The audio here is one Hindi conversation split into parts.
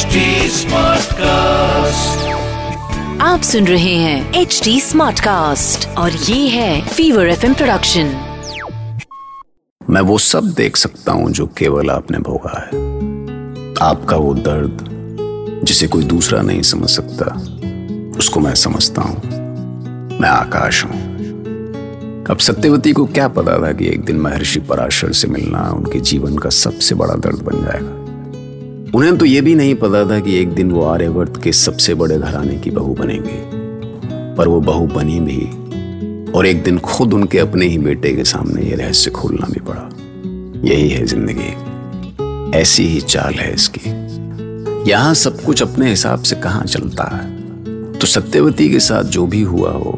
HD Smartcast. आप सुन रहे हैं एच डी स्मार्ट कास्ट और ये है फीवर एफ़ प्रोडक्शन मैं वो सब देख सकता हूँ जो केवल आपने भोगा है। आपका वो दर्द जिसे कोई दूसरा नहीं समझ सकता उसको मैं समझता हूँ। मैं आकाश हूँ। अब सत्यवती को क्या पता था कि एक दिन महर्षि पराशर से मिलना उनके जीवन का सबसे बड़ा दर्द बन जाएगा। उन्हें तो यह भी नहीं पता था कि एक दिन वो आर्यवर्त के सबसे बड़े घराने की बहू बनेंगे। पर वो बहू बनी भी, और एक दिन खुद उनके अपने ही बेटे के सामने ये रहस्य खोलना भी पड़ा। यही है ज़िंदगी। ऐसी ही चाल है इसकी। यहाँ सब कुछ अपने हिसाब से कहाँ चलता है? तो सत्यवती के साथ जो भी हुआ हो,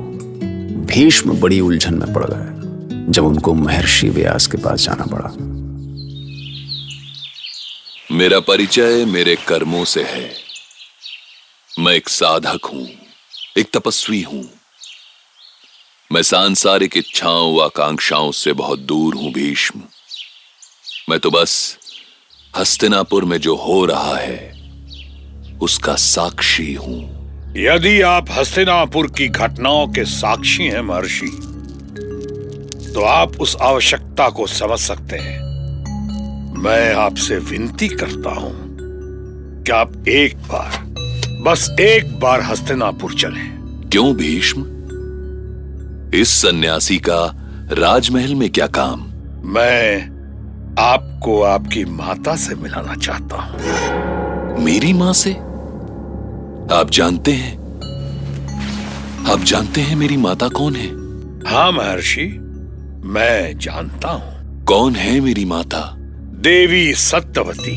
भीष्म बड़ी उलझन में पड़ गए, जब उनको महर्षि व्यास के पास जाना पड़ा। मेरा परिचय मेरे कर्मों से है। मैं एक साधक हूँ, एक तपस्वी हूँ। मैं सांसारिक इच्छाओं व आकांक्षाओं से बहुत दूर हूँ, भीष्म। मैं तो बस हस्तिनापुर में जो हो रहा है, उसका साक्षी हूँ। यदि आप हस्तिनापुर की घटनाओं के साक्षी हैं, महर्षि तो आप उस आवश्यकता को समझ सकते हैं। मैं आपसे विनती करता हूँ कि आप एक बार बस एक बार हस्तिनापुर चलें। क्यों भीष्म? इस सन्यासी का राजमहल में क्या काम? मैं आपको आपकी माता से मिलाना चाहता हूँ। मेरी माँ से? आप जानते हैं? आप जानते हैं मेरी माता कौन है? हाँ महर्षि मैं जानता हूँ। कौन है मेरी माता? देवी सत्यवती।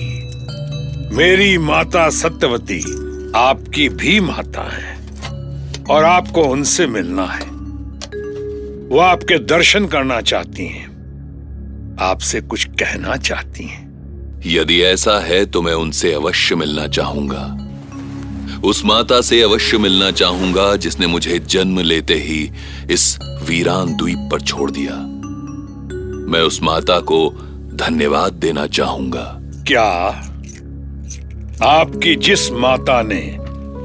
मेरी माता सत्यवती आपकी भी माता है और आपको उनसे मिलना है। वो आपके दर्शन करना चाहती हैं, आपसे कुछ कहना चाहती हैं। यदि ऐसा है तो मैं उनसे अवश्य मिलना चाहूँगा। उस माता से अवश्य मिलना चाहूँगा जिसने मुझे जन्म लेते ही इस वीरान द्वीप पर छोड़ दिया। मैं उस माता को धन्यवाद देना चाहूँगा। क्या आपकी जिस माता ने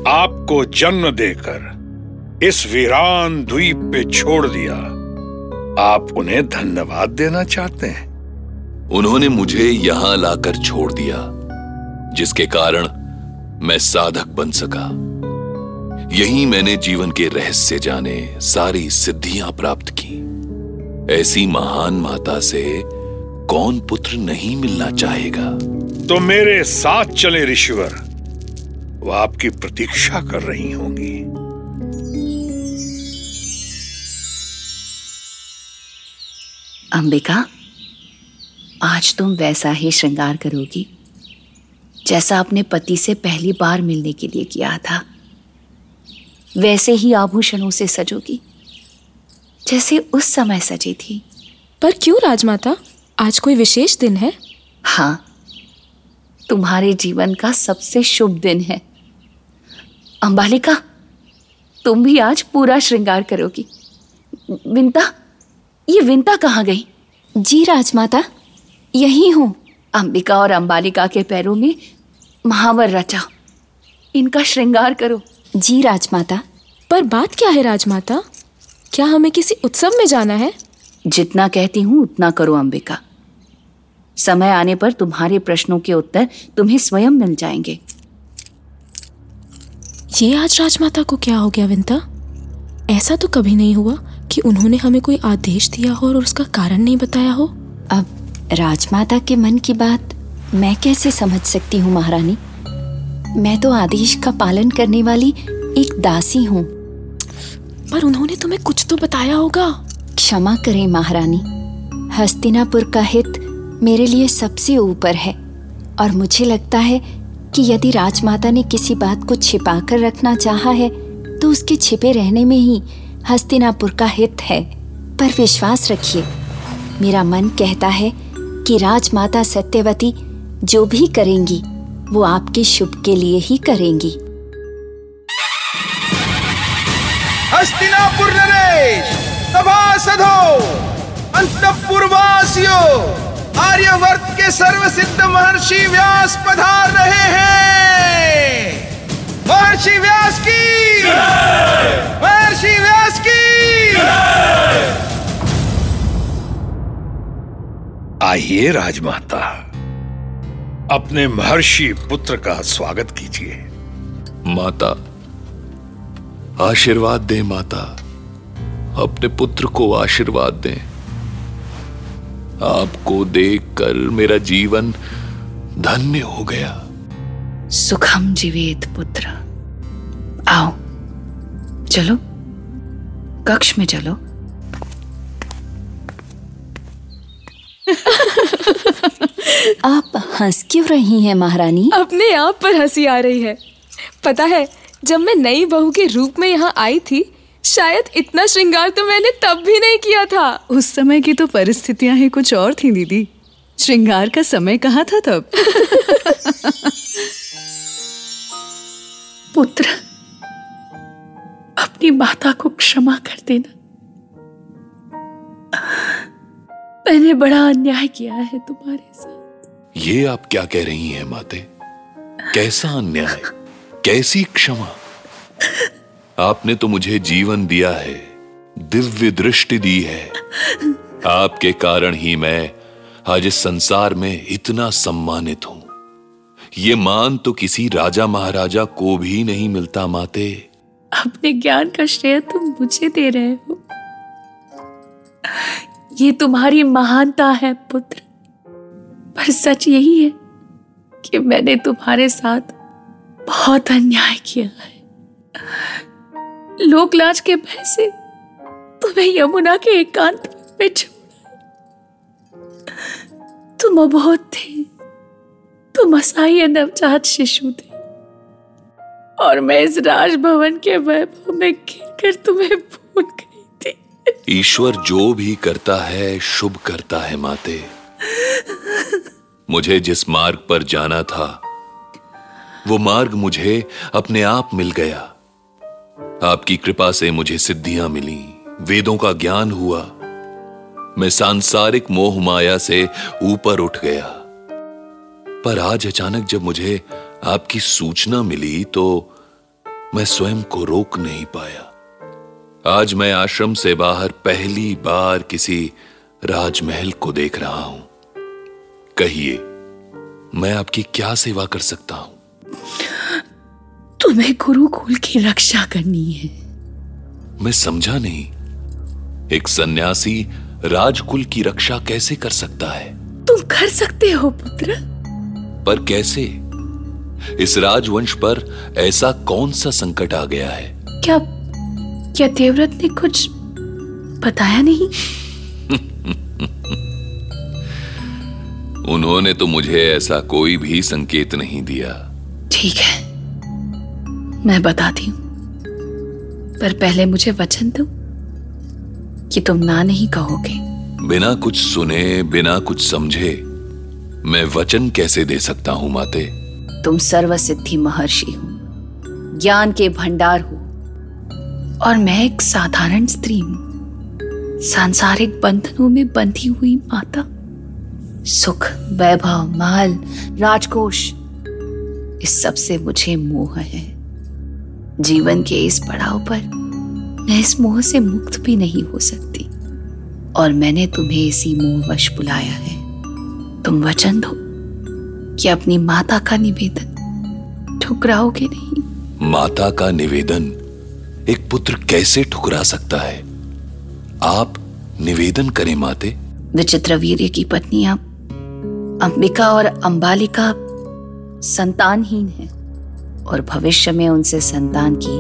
आपको जन्म देकर इस वीरान द्वीप पे छोड़ दिया आप उन्हें धन्यवाद देना चाहते हैं? उन्होंने मुझे यहाँ लाकर छोड़ दिया जिसके कारण मैं साधक बन सका। यही मैंने जीवन के रहस्य जाने सारी सिद्धियाँ प्राप्त की। ऐसी महान माता से कौन पुत्र नहीं मिलना चाहेगा? तो मेरे साथ चले ऋषिवर। वो आपकी प्रतीक्षा कर रही होंगी। अंबिका आज तुम वैसा ही श्रृंगार करोगी जैसा अपने पति से पहली बार मिलने के लिए किया था। वैसे ही आभूषणों से सजोगी जैसे उस समय सजी थी। पर क्यों राजमाता? आज कोई विशेष दिन है? हाँ तुम्हारे जीवन का सबसे शुभ दिन है। अंबालिका तुम भी आज पूरा श्रृंगार करोगी। विंता ये विंता कहाँ गई? जी राजमाता यही हूँ। अंबिका और अंबालिका के पैरों में महावर रचा। इनका श्रृंगार करो। जी राजमाता पर बात क्या है राजमाता? क्या हमें किसी उत्सव में जाना है? जितना कहती हूँ उतना करो अंबिका। समय आने पर तुम्हारे प्रश्नों के उत्तर तुम्हें स्वयं मिल जाएँगे। ये आज राजमाता को क्या हो गया विंता? ऐसा तो कभी नहीं हुआ कि उन्होंने हमें कोई आदेश दिया हो और उसका कारण नहीं बताया हो। अब राजमाता के मन की बात मैं कैसे समझ सकती हूँ महारानी? मैं तो आदेश का पालन करने वाली एक दासी हूँ। पर उन्होंने तुम्हें कुछ तो बताया होगा। क्षमा करें महारानी। हस्तिनापुर का हित मेरे लिए सबसे ऊपर है और मुझे लगता है कि यदि राजमाता ने किसी बात को छिपा कर रखना चाहा है तो उसके छिपे रहने में ही हस्तिनापुर का हित है। पर विश्वास रखिए, मेरा मन कहता है कि राजमाता सत्यवती जो भी करेंगी, वो आपके शुभ के लिए ही करेंगी। हस्तिनापुर नरेश, सभासदों, अंतपुरवासियों। आर्यवर्त के सर्वसिद्ध महर्षि व्यास पधार रहे हैं। महर्षि व्यास की। महर्षि व्यास की। आइए राजमाता अपने महर्षि पुत्र का स्वागत कीजिए। माता आशीर्वाद दे माता अपने पुत्र को आशीर्वाद दें। आपको देखकर मेरा जीवन धन्य हो गया। सुखम जीवेत पुत्र। आओ चलो। कक्ष में चलो। आप हंस क्यों रही हैं महारानी? अपने आप पर हँसी आ रही है। पता है जब मैं नई बहू के रूप में यहाँ आई थी शायद इतना श्रृंगार तो मैंने तब भी नहीं किया था। उस समय की तो परिस्थितियाँ ही कुछ और थी दीदी। श्रृंगार का समय कहाँ था तब? पुत्र अपनी माता को क्षमा कर देना। मैंने बड़ा अन्याय किया है तुम्हारे साथ। ये आप क्या कह रही हैं माते? कैसा अन्याय? कैसी क्षमा? आपने तो मुझे जीवन दिया है, दिव्य दृष्टि दी है। आपके कारण ही मैं आज इस संसार में इतना सम्मानित हूँ। ये मान तो किसी राजा महाराजा को भी नहीं मिलता, माते। अपने ज्ञान का श्रेय तुम मुझे दे रहे हो। ये तुम्हारी महानता है, पुत्र। पर सच यही है कि मैंने तुम्हारे साथ बहुत अन्याय किया है। लोकलाज के भय से तुम्हें यमुना के एकांत में तुम अबोध थे। तुम असहाय नवजात शिशु थे। और मैं इस राजभवन के वैभव में गिरकर तुम्हें भूल गई थी। ईश्वर जो भी करता है, शुभ करता है, माते। मुझे जिस मार्ग पर जाना था, वो मार्ग मुझे अपने आप मिल गया। आपकी कृपा से मुझे सिद्धियाँ मिली। वेदों का ज्ञान हुआ। मैं सांसारिक मोह माया से ऊपर उठ गया। पर आज अचानक जब मुझे आपकी सूचना मिली तो मैं स्वयं को रोक नहीं पाया। आज मैं आश्रम से बाहर पहली बार किसी राजमहल को देख रहा हूँ। कहिए, मैं आपकी क्या सेवा कर सकता हूँ? तुम्हें गुरुकुल की रक्षा करनी है। मैं समझा नहीं एक सन्यासी राजकुल की रक्षा कैसे कर सकता है? तुम कर सकते हो पुत्र। पर कैसे? इस राजवंश पर ऐसा कौन सा संकट आ गया है? क्या क्या देवव्रत ने कुछ बताया नहीं? उन्होंने तो मुझे ऐसा कोई भी संकेत नहीं दिया। ठीक है। मैं बताती हूँ। पर पहले मुझे वचन दो कि तुम ना नहीं कहोगे। बिना कुछ सुने बिना कुछ समझे मैं वचन कैसे दे सकता हूँ माते? तुम सर्वसिद्धि महर्षि हो ज्ञान के भंडार हो और मैं एक साधारण स्त्री हूँ। सांसारिक बंधनों में बंधी हुई माता सुख वैभव माल राजकोष इस सबसे मुझे मोह है। जीवन के इस पड़ाव पर मैं इस मोह से मुक्त भी नहीं हो सकती। और मैंने तुम्हें इसी मोहवश बुलाया है। तुम वचन दो कि अपनी माता का निवेदन ठुकराओगे नहीं। माता का निवेदन एक पुत्र कैसे ठुकरा सकता है? आप निवेदन करें माते। विचित्र वीर्य की पत्नी आप अंबिका और अंबालिका संतानहीन है। और भविष्य में उनसे संतान की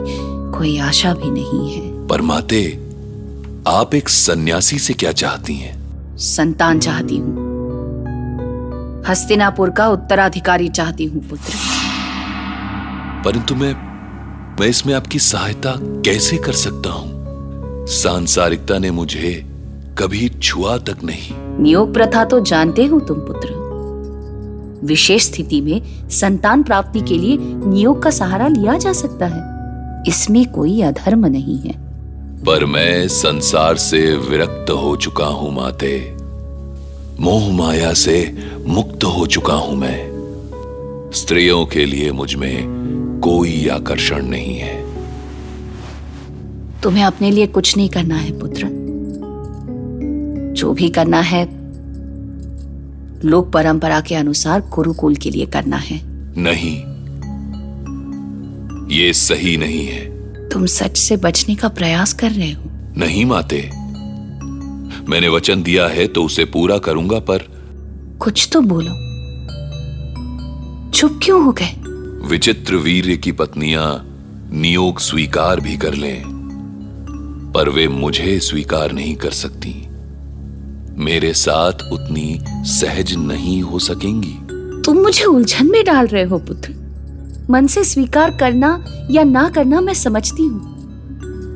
कोई आशा भी नहीं है। पर माते आप एक सन्यासी से क्या चाहती हैं? संतान चाहती हूँ। हस्तिनापुर का उत्तराधिकारी चाहती हूँ पुत्र। परंतु मैं मैं इसमें आपकी सहायता कैसे कर सकता हूँ? सांसारिकता ने मुझे कभी छुआ तक नहीं। नियोग प्रथा तो जानते हो तुम पुत्र। विशेष स्थिति में संतान प्राप्ति के लिए नियोग का सहारा लिया जा सकता है। इसमें कोई अधर्म नहीं है। पर मैं संसार से विरक्त हो चुका हूँ माते। मोह माया से मुक्त हो चुका हूँ मैं। स्त्रियों के लिए मुझमें कोई आकर्षण नहीं है। तुम्हें अपने लिए कुछ नहीं करना है पुत्र। जो भी करना है लोक परंपरा के अनुसार गुरुकुल के लिए करना है। नहीं। ये सही नहीं है। तुम सच से बचने का प्रयास कर रहे हो। नहीं माते। मैंने वचन दिया है तो उसे पूरा करूँगा पर कुछ तो बोलो। चुप क्यों हो गए? विचित्र वीर की पत्नियाँ नियोग स्वीकार भी कर लें पर वे मुझे स्वीकार नहीं कर सकती। मेरे साथ उतनी सहज नहीं हो सकेंगी। तुम मुझे उलझन में डाल रहे हो पुत्र। मन से स्वीकार करना या ना करना मैं समझती हूँ।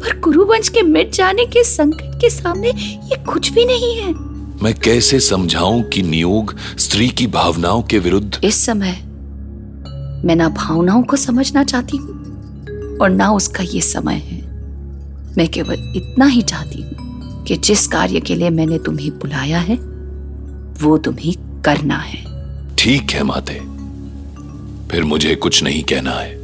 पर कुरुवंश के मिट जाने के संकट के सामने ये कुछ भी नहीं है। मैं कैसे समझाऊं कि नियोग स्त्री की भावनाओं के विरुद्ध? इस समय मैं ना भावनाओं को समझना चाहती हूँ और ना उसका ये समय है। मैं केवल इतना ही चाहती हूँ। कि जिस कार्य के लिए मैंने तुम्हें बुलाया है वो तुम्हें करना है। ठीक है माते फिर मुझे कुछ नहीं कहना है।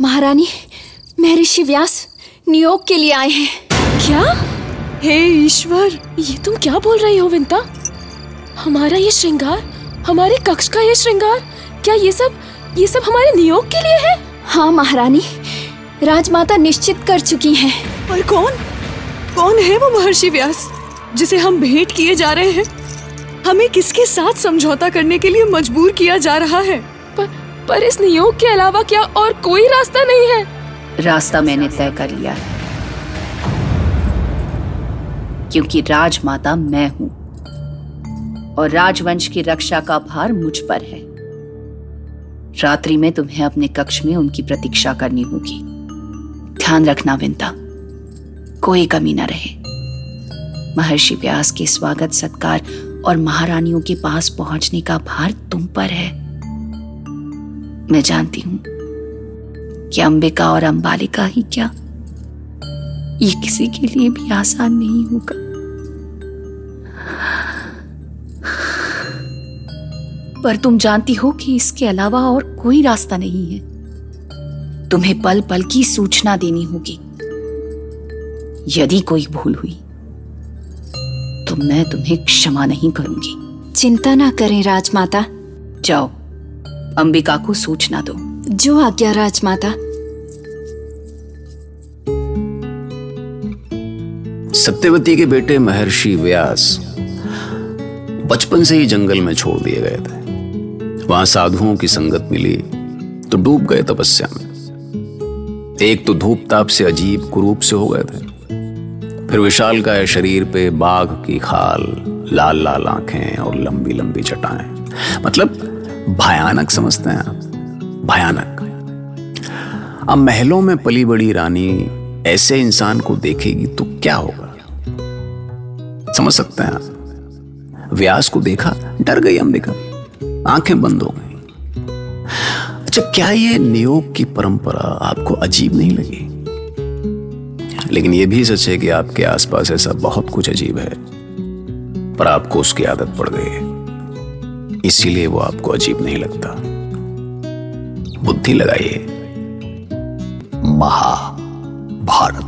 महारानी महर्षि व्यास नियोग के लिए आए हैं। क्या? हे ईश्वर ये तुम क्या बोल रही हो विंता? हमारा ये श्रृंगार हमारे कक्ष का ये श्रृंगार क्या ये सब ये सब हमारे नियोग के लिए है? हाँ महारानी राजमाता निश्चित कर चुकी हैं। और कौन? कौन है वो महर्षि व्यास जिसे हम भेंट किए जा रहे हैं? हमें किसके साथ समझौता करने के लिए मजबूर किया जा रहा है? पर पर इस नियोग के अलावा क्या और कोई रास्ता नहीं है? रास्ता मैंने तय कर लिया है। क्योंकि राजमाता मैं हूँ और राजवंश की रक्षा का भार मुझ पर है। रात्रि में तुम्हें अपने कक्ष में उनकी प्रतीक्षा करनी होगी। ध्यान रखना, विंता। कोई कमी ना रहे। महर्षि व्यास के स्वागत, सत्कार और महारानियों के पास पहुँचने का भार तुम पर है। मैं जानती हूँ कि अंबिका और अंबालिका ही क्या? ये किसी के लिए भी आसान नहीं होगा। पर तुम जानती हो कि इसके अलावा और कोई रास्ता नहीं है। तुम्हें पल पल की सूचना देनी होगी। यदि कोई भूल हुई तो मैं तुम्हें क्षमा नहीं करूँगी। चिंता ना करें राजमाता। जाओ अंबिका को सूचना दो। जो आज्ञा राजमाता। सत्यवती के बेटे महर्षि व्यास बचपन से ही जंगल में छोड़ दिए गए थे। वहाँ साधुओं की संगत मिली तो डूब गए तपस्या में। एक तो धूप ताप से अजीब कुरूप से हो गए थे। फिर विशाल का शरीर पे बाघ की खाल, लाल लाल आँखें और लंबी लंबी चटाएँ। मतलब भयानक समझते हैं आप। भयानक। अब महलों में पली बड़ी रानी ऐसे इंसान को देखेगी तो क्या होगा? समझ सकते हैं आप। व्यास को देखा, डर गई अंबिका। आँखें बंद हो गई। अच्छा क्या ये नियोग की परंपरा आपको अजीब नहीं लगी? लेकिन यह भी सच है कि आपके आसपास ऐसा बहुत कुछ अजीब है, पर आपको उसकी आदत पड़ गई है। इसीलिए वो आपको अजीब नहीं लगता। बुद्धि लगाइए। महाभारत।